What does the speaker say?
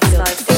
life.